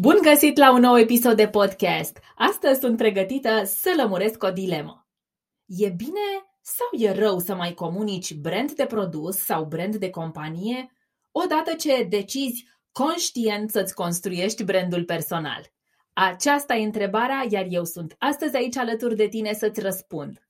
Bun găsit la un nou episod de podcast! Astăzi sunt pregătită să lămuresc o dilemă. E bine sau e rău să mai comunici brand de produs sau brand de companie odată ce decizi conștient să-ți construiești brandul personal? Aceasta e întrebarea, iar eu sunt astăzi aici alături de tine să-ți răspund.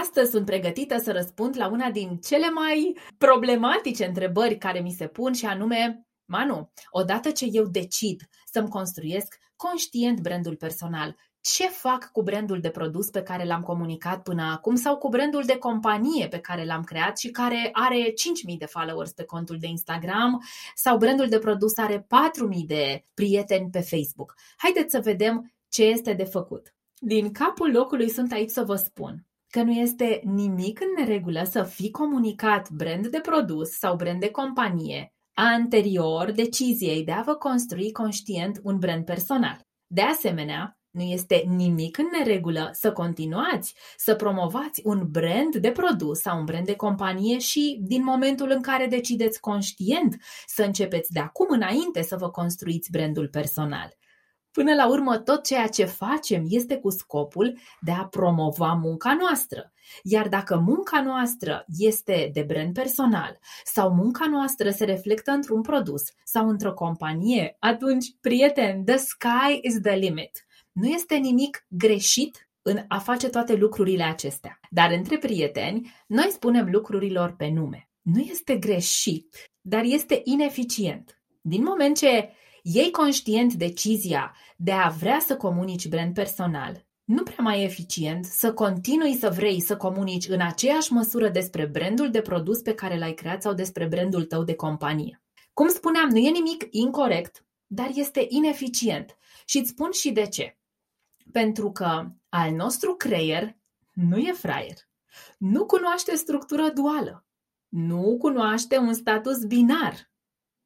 Astăzi sunt pregătită să răspund la una din cele mai problematice întrebări care mi se pun și anume, Manu, odată ce eu decid să-mi construiesc conștient brandul personal, ce fac cu brandul de produs pe care l-am comunicat până acum sau cu brandul de companie pe care l-am creat și care are 5.000 de followers pe contul de Instagram sau brandul de produs are 4.000 de prieteni pe Facebook. Haideți să vedem ce este de făcut. Din capul locului sunt aici să vă spun că nu este nimic în neregulă să fi comunicat brand de produs sau brand de companie anterior deciziei de a vă construi conștient un brand personal. De asemenea, nu este nimic în neregulă să continuați să promovați un brand de produs sau un brand de companie și din momentul în care decideți conștient să începeți de acum înainte să vă construiți brandul personal. Până la urmă, tot ceea ce facem este cu scopul de a promova munca noastră. Iar dacă munca noastră este de brand personal sau munca noastră se reflectă într-un produs sau într-o companie, atunci, prieten, the sky is the limit. Nu este nimic greșit în a face toate lucrurile acestea. Dar între prieteni, noi spunem lucrurilor pe nume. Nu este greșit, dar este ineficient. Din moment ce iei conștient decizia de a vrea să comunici brand personal, nu prea mai e eficient să continui să vrei să comunici în aceeași măsură despre brandul de produs pe care l-ai creat sau despre brandul tău de companie. Cum spuneam, nu e nimic incorrect, dar este ineficient. Și îți spun și de ce. Pentru că al nostru creier nu e fraier. Nu cunoaște structură duală. Nu cunoaște un status binar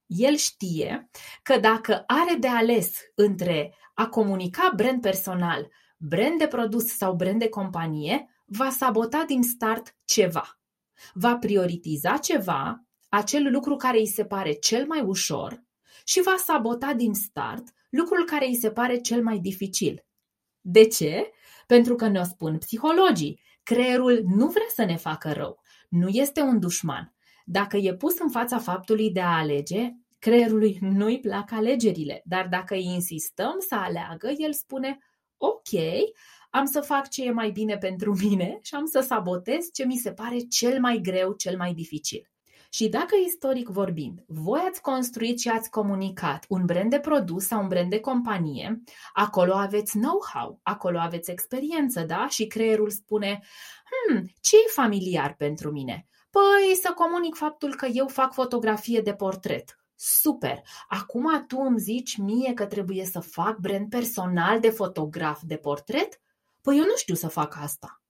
el știe că dacă are de ales între a comunica brand personal, brand de produs sau brand de companie, va sabota din start ceva. Va prioritiza ceva, acel lucru care îi se pare cel mai ușor și va sabota din start lucrul care îi se pare cel mai dificil. De ce? Pentru că ne-o spun psihologii. Creierul nu vrea să ne facă rău. Nu este un dușman. Dacă e pus în fața faptului de a alege, creierului nu-i plac alegerile, dar dacă îi insistăm să aleagă, el spune ok, am să fac ce e mai bine pentru mine și am să sabotez ce mi se pare cel mai greu, cel mai dificil. Și dacă istoric vorbind, voi ați construit și ați comunicat un brand de produs sau un brand de companie, acolo aveți know-how, acolo aveți experiență, da? Și creierul spune, hmm, ce e familiar pentru mine? Păi să comunic faptul că eu fac fotografie de portret. Super! Acum tu îmi zici mie că trebuie să fac brand personal de fotograf de portret? Păi eu nu știu să fac asta.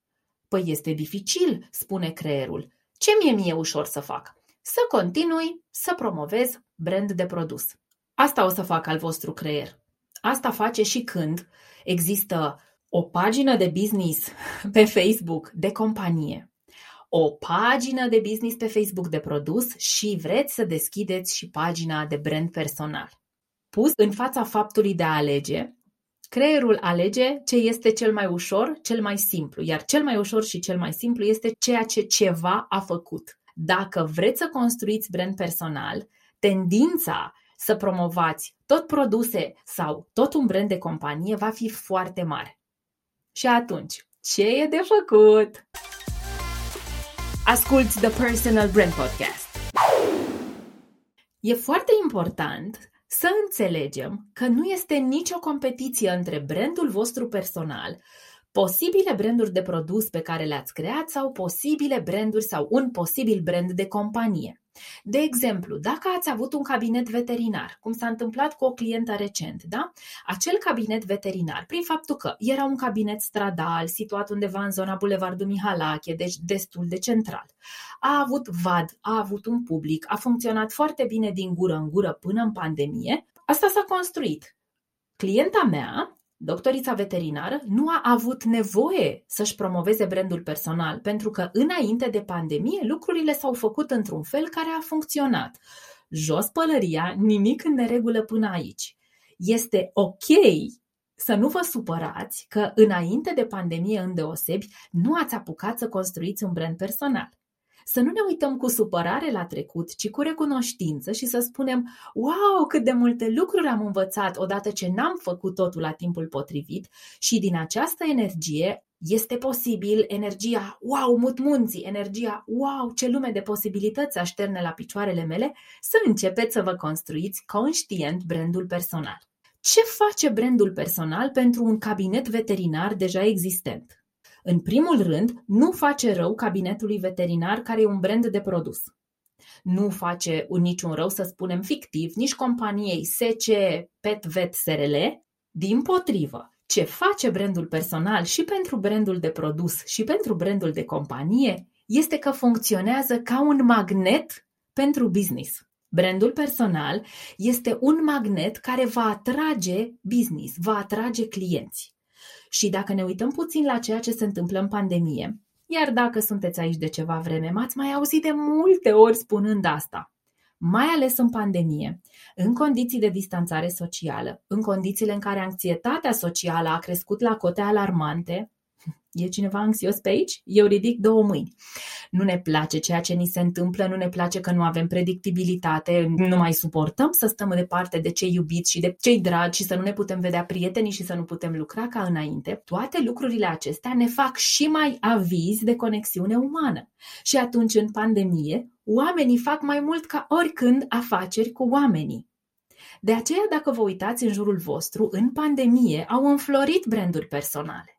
Păi este dificil, spune creierul. Ce mi-e mie ușor să fac? Să continui să promovez brand de produs. Asta o să fac al vostru creier. Asta face și când există o pagină de business pe Facebook de companie o pagină de business pe Facebook de produs și vreți să deschideți și pagina de brand personal. Pus în fața faptului de a alege, creierul alege ce este cel mai ușor, cel mai simplu, iar cel mai ușor și cel mai simplu este ceea ce ceva a făcut. Dacă vreți să construiți brand personal, tendința să promovați tot produse sau tot un brand de companie va fi foarte mare. Și atunci, ce e de făcut? Asculți The Personal Brand Podcast. E foarte important să înțelegem că nu este nicio competiție între brandul vostru personal, posibile branduri de produs pe care le-ați creat sau posibile branduri sau un posibil brand de companie. De exemplu, dacă ați avut un cabinet veterinar, cum s-a întâmplat cu o clientă recent, da? Acel cabinet veterinar, prin faptul că era un cabinet stradal, situat undeva în zona Bulevardul Mihalache, deci destul de central, a avut vad, a avut un public, a funcționat foarte bine din gură în gură până în pandemie, asta s-a construit. Clienta mea Doctorița veterinară nu a avut nevoie să-și promoveze brandul personal, pentru că înainte de pandemie lucrurile s-au făcut într-un fel care a funcționat. Jos pălăria, nimic în neregulă până aici. Este ok să nu vă supărați că înainte de pandemie îndeosebi nu ați apucat să construiți un brand personal. Să nu ne uităm cu supărare la trecut, ci cu recunoștință și să spunem wow, cât de multe lucruri am învățat odată ce n-am făcut totul la timpul potrivit și din această energie este posibil energia wow, mut munții, energia wow, ce lume de posibilități așterne la picioarele mele, să începeți să vă construiți conștient brandul personal. Ce face brandul personal pentru un cabinet veterinar deja existent? În primul rând, nu face rău cabinetului veterinar care e un brand de produs. Nu face niciun rău, să spunem fictiv, nici companiei SC Pet Vet SRL. Din potrivă, ce face brandul personal și pentru brandul de produs și pentru brandul de companie este că funcționează ca un magnet pentru business. Brandul personal este un magnet care va atrage business, va atrage clienți. Și dacă ne uităm puțin la ceea ce se întâmplă în pandemie, iar dacă sunteți aici de ceva vreme, m-ați mai auzit de multe ori spunând asta. Mai ales în pandemie, în condiții de distanțare socială, în condițiile în care anxietatea socială a crescut la cote alarmante, E cineva anxios pe aici? Eu ridic două mâini. Nu ne place ceea ce ni se întâmplă, nu ne place că nu avem predictibilitate, nu mai suportăm să stăm departe de cei iubiți și de cei dragi și să nu ne putem vedea prietenii și să nu putem lucra ca înainte. Toate lucrurile acestea ne fac și mai avizi de conexiune umană. Și atunci, în pandemie, oamenii fac mai mult ca oricând afaceri cu oamenii. De aceea, dacă vă uitați în jurul vostru, în pandemie au înflorit branduri personale.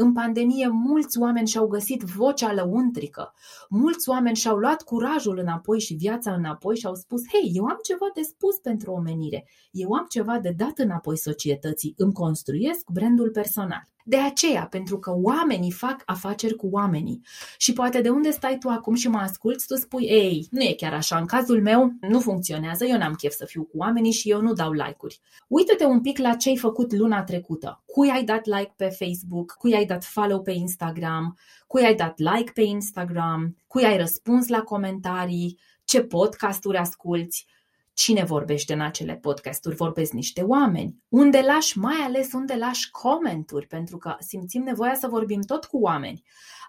În pandemie, mulți oameni și-au găsit vocea lăuntrică, mulți oameni și-au luat curajul înapoi și viața înapoi și au spus, hei, eu am ceva de spus pentru omenire, eu am ceva de dat înapoi societății, îmi construiesc brandul personal. De aceea, pentru că oamenii fac afaceri cu oamenii. Și poate de unde stai tu acum și mă asculți, tu spui, ei, nu e chiar așa, în cazul meu nu funcționează, eu n-am chef să fiu cu oamenii și eu nu dau like-uri. Uită-te un pic la ce ai făcut luna trecută. Cui ai dat like pe Facebook, cui ai dat follow pe Instagram, cui ai dat like pe Instagram, cui ai răspuns la comentarii, ce podcasturi asculți, Cine vorbește în acele podcasturi? Vorbesc niște oameni. Unde lași, mai ales unde lași comenturi, pentru că simțim nevoia să vorbim tot cu oameni.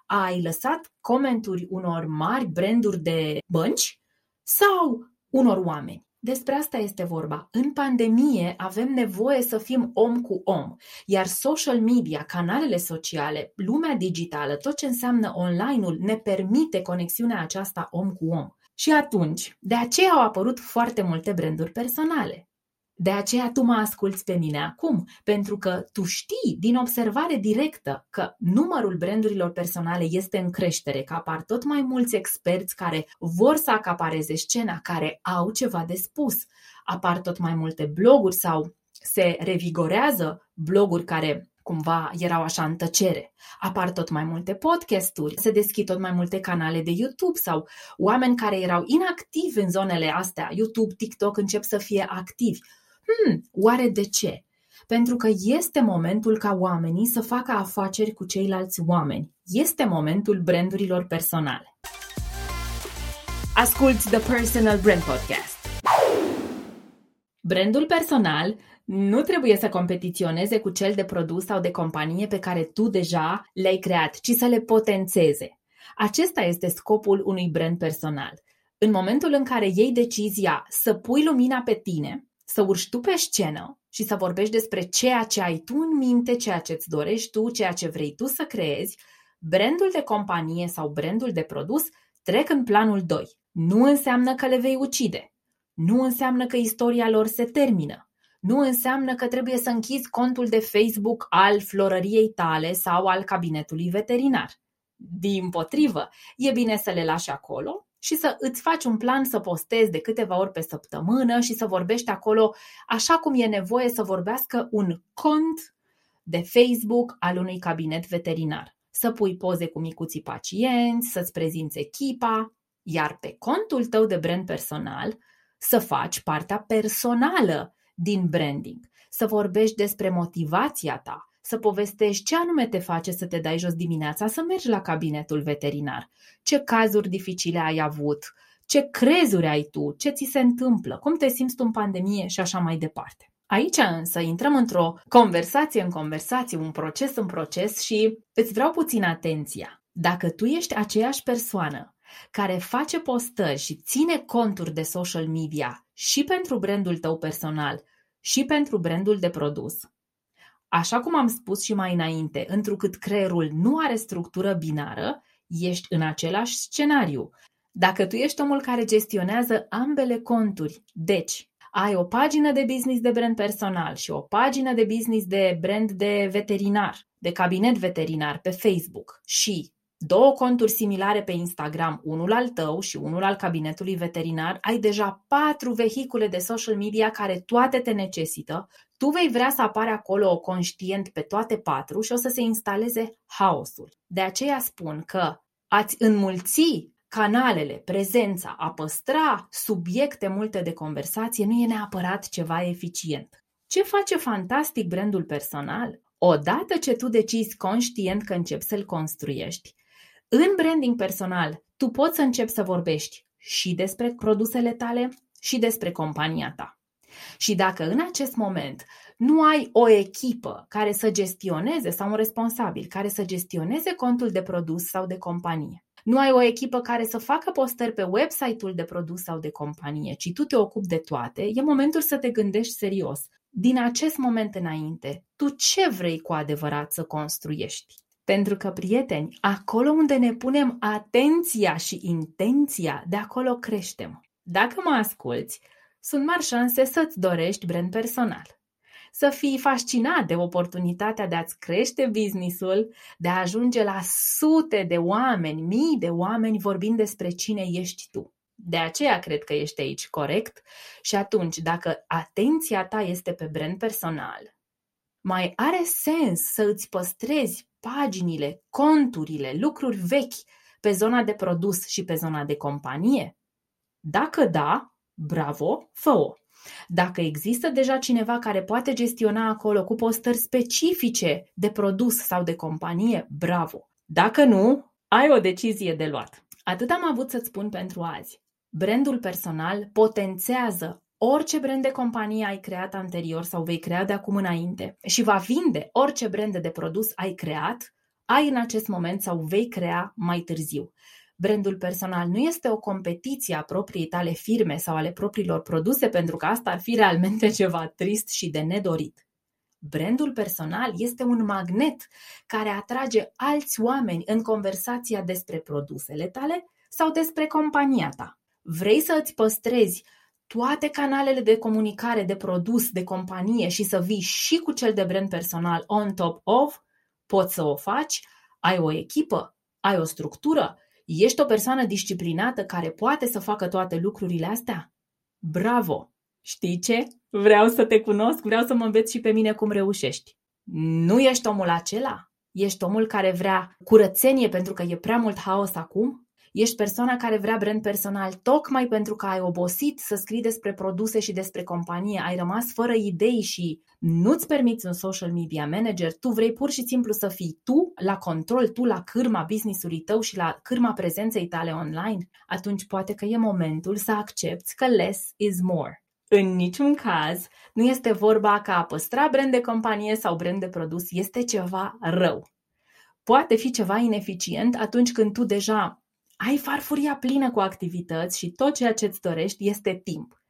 Ai lăsat comenturi unor mari branduri de bănci sau unor oameni? Despre asta este vorba. În pandemie avem nevoie să fim om cu om, iar social media, canalele sociale, lumea digitală, tot ce înseamnă online-ul ne permite conexiunea aceasta om cu om. Și atunci, de aceea au apărut foarte multe branduri personale. De aceea tu mă asculți pe mine acum, pentru că tu știi din observare directă că numărul brandurilor personale este în creștere, că apar tot mai mulți experți care vor să acapareze scena, care au ceva de spus. Apar tot mai multe bloguri sau se revigorează bloguri care cumva erau așa în tăcere. Apar tot mai multe podcasturi, se deschid tot mai multe canale de YouTube sau oameni care erau inactivi în zonele astea, YouTube, TikTok, încep să fie activi. Hmm, oare de ce? Pentru că este momentul ca oamenii să facă afaceri cu ceilalți oameni. Este momentul brandurilor personale. Asculți The Personal Brand Podcast. Brandul personal nu trebuie să competiționeze cu cel de produs sau de companie pe care tu deja le-ai creat, ci să le potențeze. Acesta este scopul unui brand personal. În momentul în care iei decizia să pui lumina pe tine, să urci tu pe scenă și să vorbești despre ceea ce ai tu în minte, ceea ce îți dorești tu, ceea ce vrei tu să creezi, brandul de companie sau brandul de produs trec în planul 2. Nu înseamnă că le vei ucide. Nu înseamnă că istoria lor se termină nu înseamnă că trebuie să închizi contul de Facebook al florăriei tale sau al cabinetului veterinar. Din potrivă, e bine să le lași acolo și să îți faci un plan să postezi de câteva ori pe săptămână și să vorbești acolo așa cum e nevoie să vorbească un cont de Facebook al unui cabinet veterinar. Să pui poze cu micuții pacienți, să-ți prezinți echipa, iar pe contul tău de brand personal să faci partea personală din branding, să vorbești despre motivația ta, să povestești ce anume te face să te dai jos dimineața să mergi la cabinetul veterinar, ce cazuri dificile ai avut, ce crezuri ai tu, ce ți se întâmplă, cum te simți tu în pandemie? Și așa mai departe. Aici însă intrăm într-o conversație în conversație, un proces în proces și îți vreau puțin atenția. Dacă tu ești aceeași persoană care face postări și ține conturi de social media și pentru brandul tău personal și pentru brandul de produs, Așa cum am spus și mai înainte, întrucât creierul nu are structură binară, ești în același scenariu. Dacă tu ești omul care gestionează ambele conturi, deci ai o pagină de business de brand personal și o pagină de business de brand de veterinar, de cabinet veterinar pe Facebook și două conturi similare pe Instagram, unul al tău și unul al cabinetului veterinar, ai deja patru vehicule de social media care toate te necesită. Tu vei vrea să apare acolo conștient pe toate patru și o să se instaleze haosul. De aceea spun că ați înmulți canalele, prezența, a păstra subiecte multe de conversație nu e neapărat ceva eficient. Ce face fantastic brandul personal? Odată ce tu decizi conștient că începi să-l construiești, în branding personal, tu poți să începi să vorbești și despre produsele tale și despre compania ta. Și dacă în acest moment nu ai o echipă care să gestioneze sau un responsabil care să gestioneze contul de produs sau de companie, nu ai o echipă care să facă postări pe website-ul de produs sau de companie, ci tu te ocupi de toate, e momentul să te gândești serios. Din acest moment înainte, tu ce vrei cu adevărat să construiești? Pentru că, prieteni, acolo unde ne punem atenția și intenția, de acolo creștem. Dacă mă asculți, sunt mari șanse să-ți dorești brand personal. Să fii fascinat de oportunitatea de a-ți crește businessul, de a ajunge la sute de oameni, mii de oameni vorbind despre cine ești tu. De aceea cred că ești aici corect și atunci, dacă atenția ta este pe brand personal, mai are sens să îți păstrezi paginile, conturile, lucruri vechi pe zona de produs și pe zona de companie? Dacă da, bravo, fă-o! Dacă există deja cineva care poate gestiona acolo cu postări specifice de produs sau de companie, bravo! Dacă nu, ai o decizie de luat. Atât am avut să-ți spun pentru azi. Brandul personal potențează orice brand de companie ai creat anterior sau vei crea de acum înainte și va vinde orice brand de produs ai creat, ai în acest moment sau vei crea mai târziu. Brandul personal nu este o competiție a propriei tale firme sau ale propriilor produse, pentru că asta ar fi realmente ceva trist și de nedorit. Brandul personal este un magnet care atrage alți oameni în conversația despre produsele tale sau despre compania ta. Vrei să îți păstrezi toate canalele de comunicare, de produs, de companie și să vii și cu cel de brand personal on top of, poți să o faci, ai o echipă, ai o structură, ești o persoană disciplinată care poate să facă toate lucrurile astea? Bravo! Știi ce? Vreau să te cunosc, vreau să mă înveți și pe mine cum reușești. Nu ești omul acela? Ești omul care vrea curățenie pentru că e prea mult haos acum? Ești persoana care vrea brand personal tocmai pentru că ai obosit să scrii despre produse și despre companie, ai rămas fără idei și nu-ți permiți un social media manager, tu vrei pur și simplu să fii tu la control, tu la cârma business-ului tău și la cârma prezenței tale online, atunci poate că e momentul să accepti că less is more. În niciun caz nu este vorba că a păstra brand de companie sau brand de produs este ceva rău. Poate fi ceva ineficient atunci când tu deja ai farfuria plină cu activități și tot ceea ce îți dorești este timp.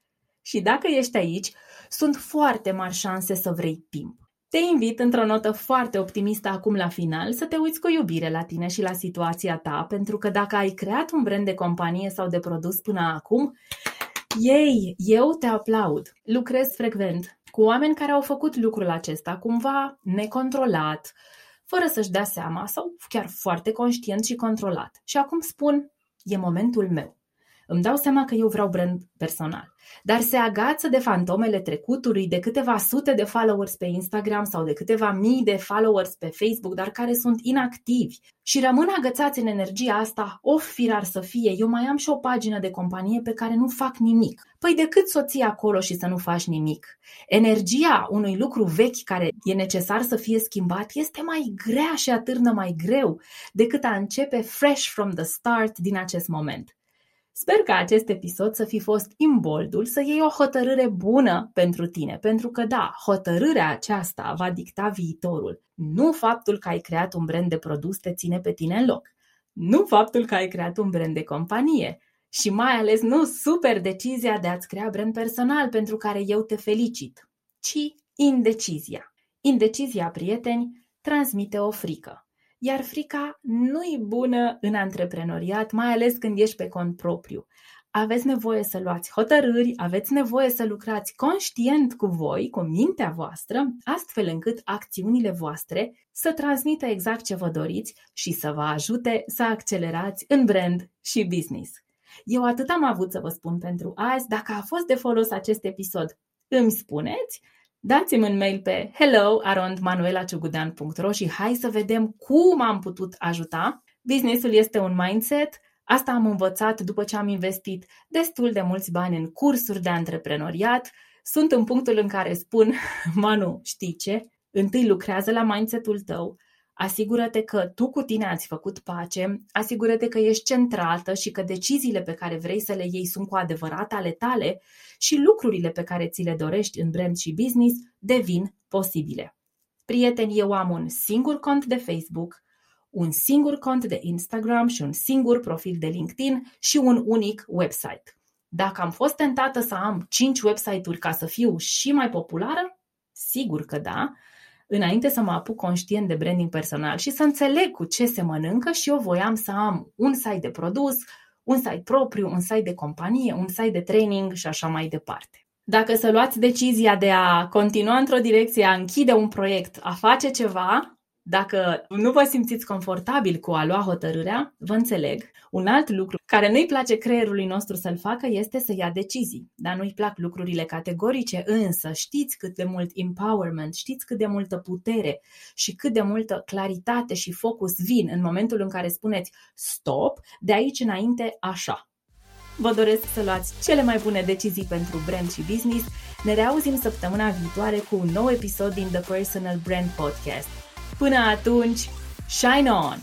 Și dacă ești aici, sunt foarte mari șanse să vrei timp. Te invit într-o notă foarte optimistă acum la final să te uiți cu iubire la tine și la situația ta, pentru că dacă ai creat un brand de companie sau de produs până acum, ei, eu te aplaud. Lucrez frecvent cu oameni care au făcut lucrul acesta cumva necontrolat, fără să-și dea seama sau chiar foarte conștient și controlat. Și acum spun, e momentul meu. Îmi dau seama că eu vreau brand personal, dar se agață de fantomele trecutului, de câteva sute de followers pe Instagram sau de câteva mii de followers pe Facebook, dar care sunt inactivi și rămân agățați în energia asta, of firar să fie, eu mai am și o pagină de companie pe care nu fac nimic. Păi decât să o ții acolo și să nu faci nimic. Energia unui lucru vechi care e necesar să fie schimbat este mai grea și atârnă mai greu decât a începe fresh from the start din acest moment. Sper că acest episod să fi fost imboldul, să iei o hotărâre bună pentru tine, pentru că da, hotărârea aceasta va dicta viitorul. Nu faptul că ai creat un brand de produs te ține pe tine în loc. Nu faptul că ai creat un brand de companie. Și mai ales nu super decizia de a-ți crea brand personal pentru care eu te felicit, ci indecizia. Indecizia, prieteni, transmite o frică iar frica nu e bună în antreprenoriat, mai ales când ești pe cont propriu. Aveți nevoie să luați hotărâri, aveți nevoie să lucrați conștient cu voi, cu mintea voastră, astfel încât acțiunile voastre să transmită exact ce vă doriți și să vă ajute să accelerați în brand și business. Eu atât am avut să vă spun pentru azi. Dacă a fost de folos acest episod, îmi spuneți dați-mi un mail pe hello.manuelaciugudean.ro și hai să vedem cum am putut ajuta. Businessul este un mindset, asta am învățat după ce am investit destul de mulți bani în cursuri de antreprenoriat. Sunt în punctul în care spun, Manu, știi ce? Întâi lucrează la mindset-ul tău, Asigură-te că tu cu tine ați făcut pace, asigură-te că ești centrată și că deciziile pe care vrei să le iei sunt cu adevărat ale tale și lucrurile pe care ți le dorești în brand și business devin posibile. Prieteni, eu am un singur cont de Facebook, un singur cont de Instagram și un singur profil de LinkedIn și un unic website. Dacă am fost tentată să am 5 website-uri ca să fiu și mai populară, sigur că da, înainte să mă apuc conștient de branding personal și să înțeleg cu ce se mănâncă și eu voiam să am un site de produs, un site propriu, un site de companie, un site de training și așa mai departe. Dacă să luați decizia de a continua într-o direcție, a închide un proiect, a face ceva, dacă nu vă simțiți confortabil cu a lua hotărârea, vă înțeleg. Un alt lucru care nu-i place creierului nostru să-l facă este să ia decizii. Dar nu-i plac lucrurile categorice, însă știți cât de mult empowerment, știți cât de multă putere și cât de multă claritate și focus vin în momentul în care spuneți stop, de aici înainte așa. Vă doresc să luați cele mai bune decizii pentru brand și business. Ne reauzim săptămâna viitoare cu un nou episod din The Personal Brand Podcast. Până atunci, shine on!